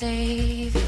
No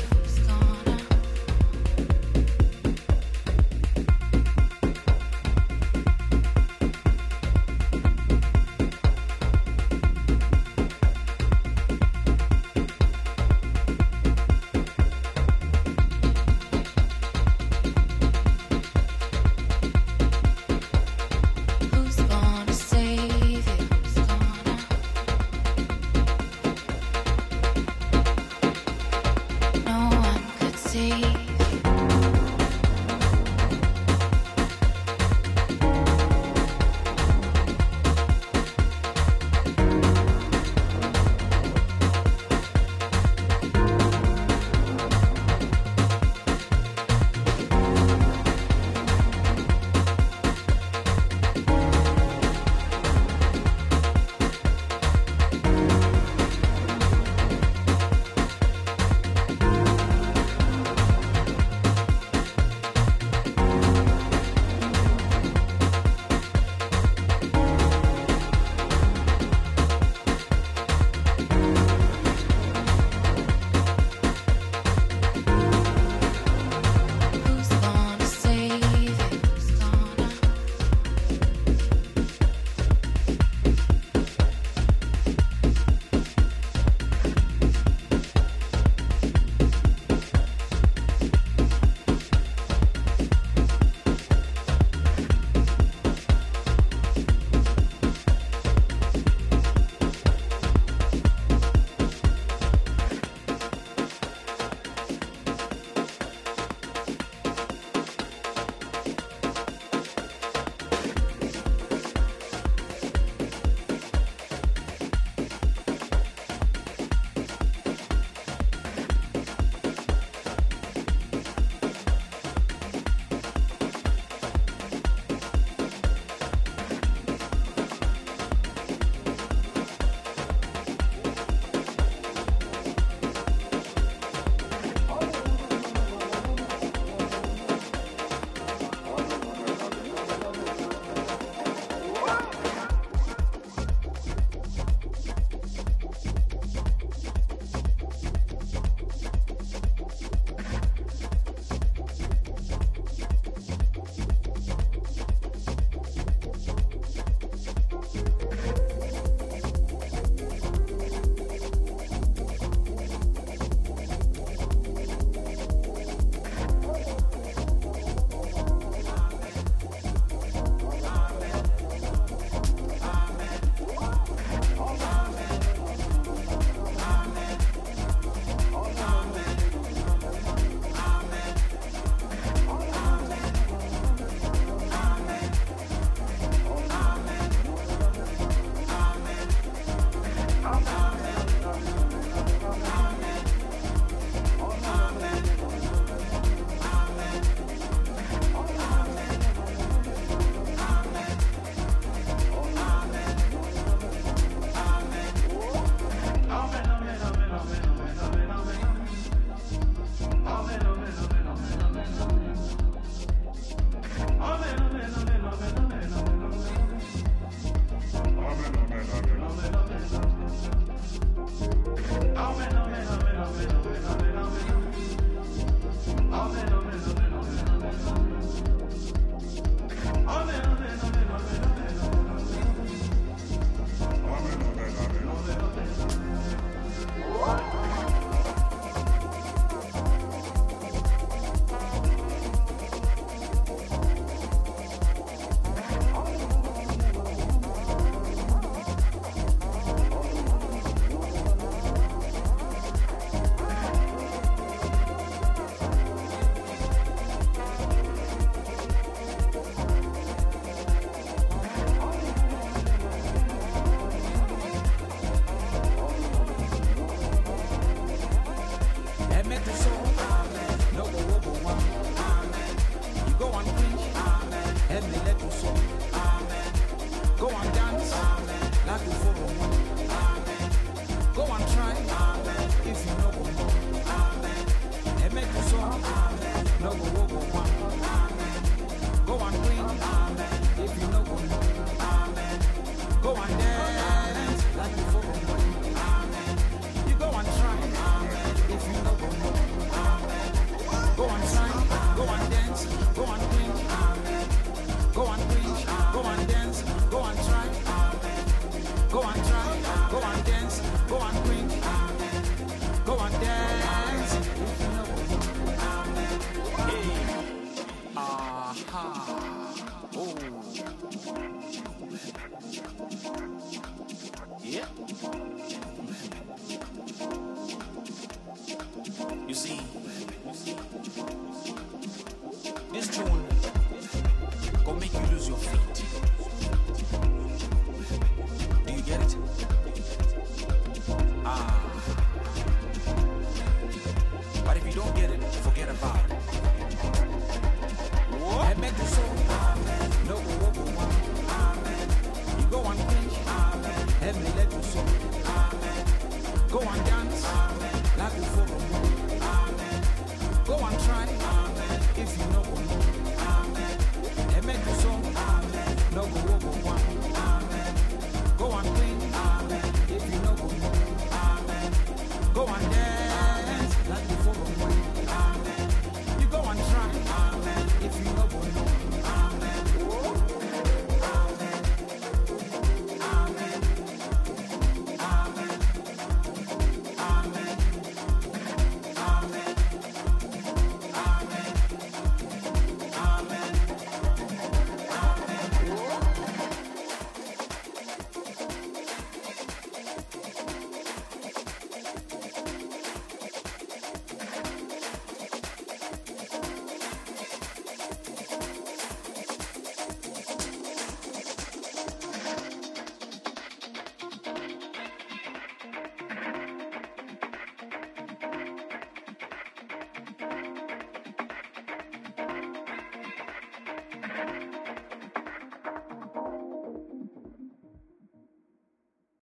go and dance.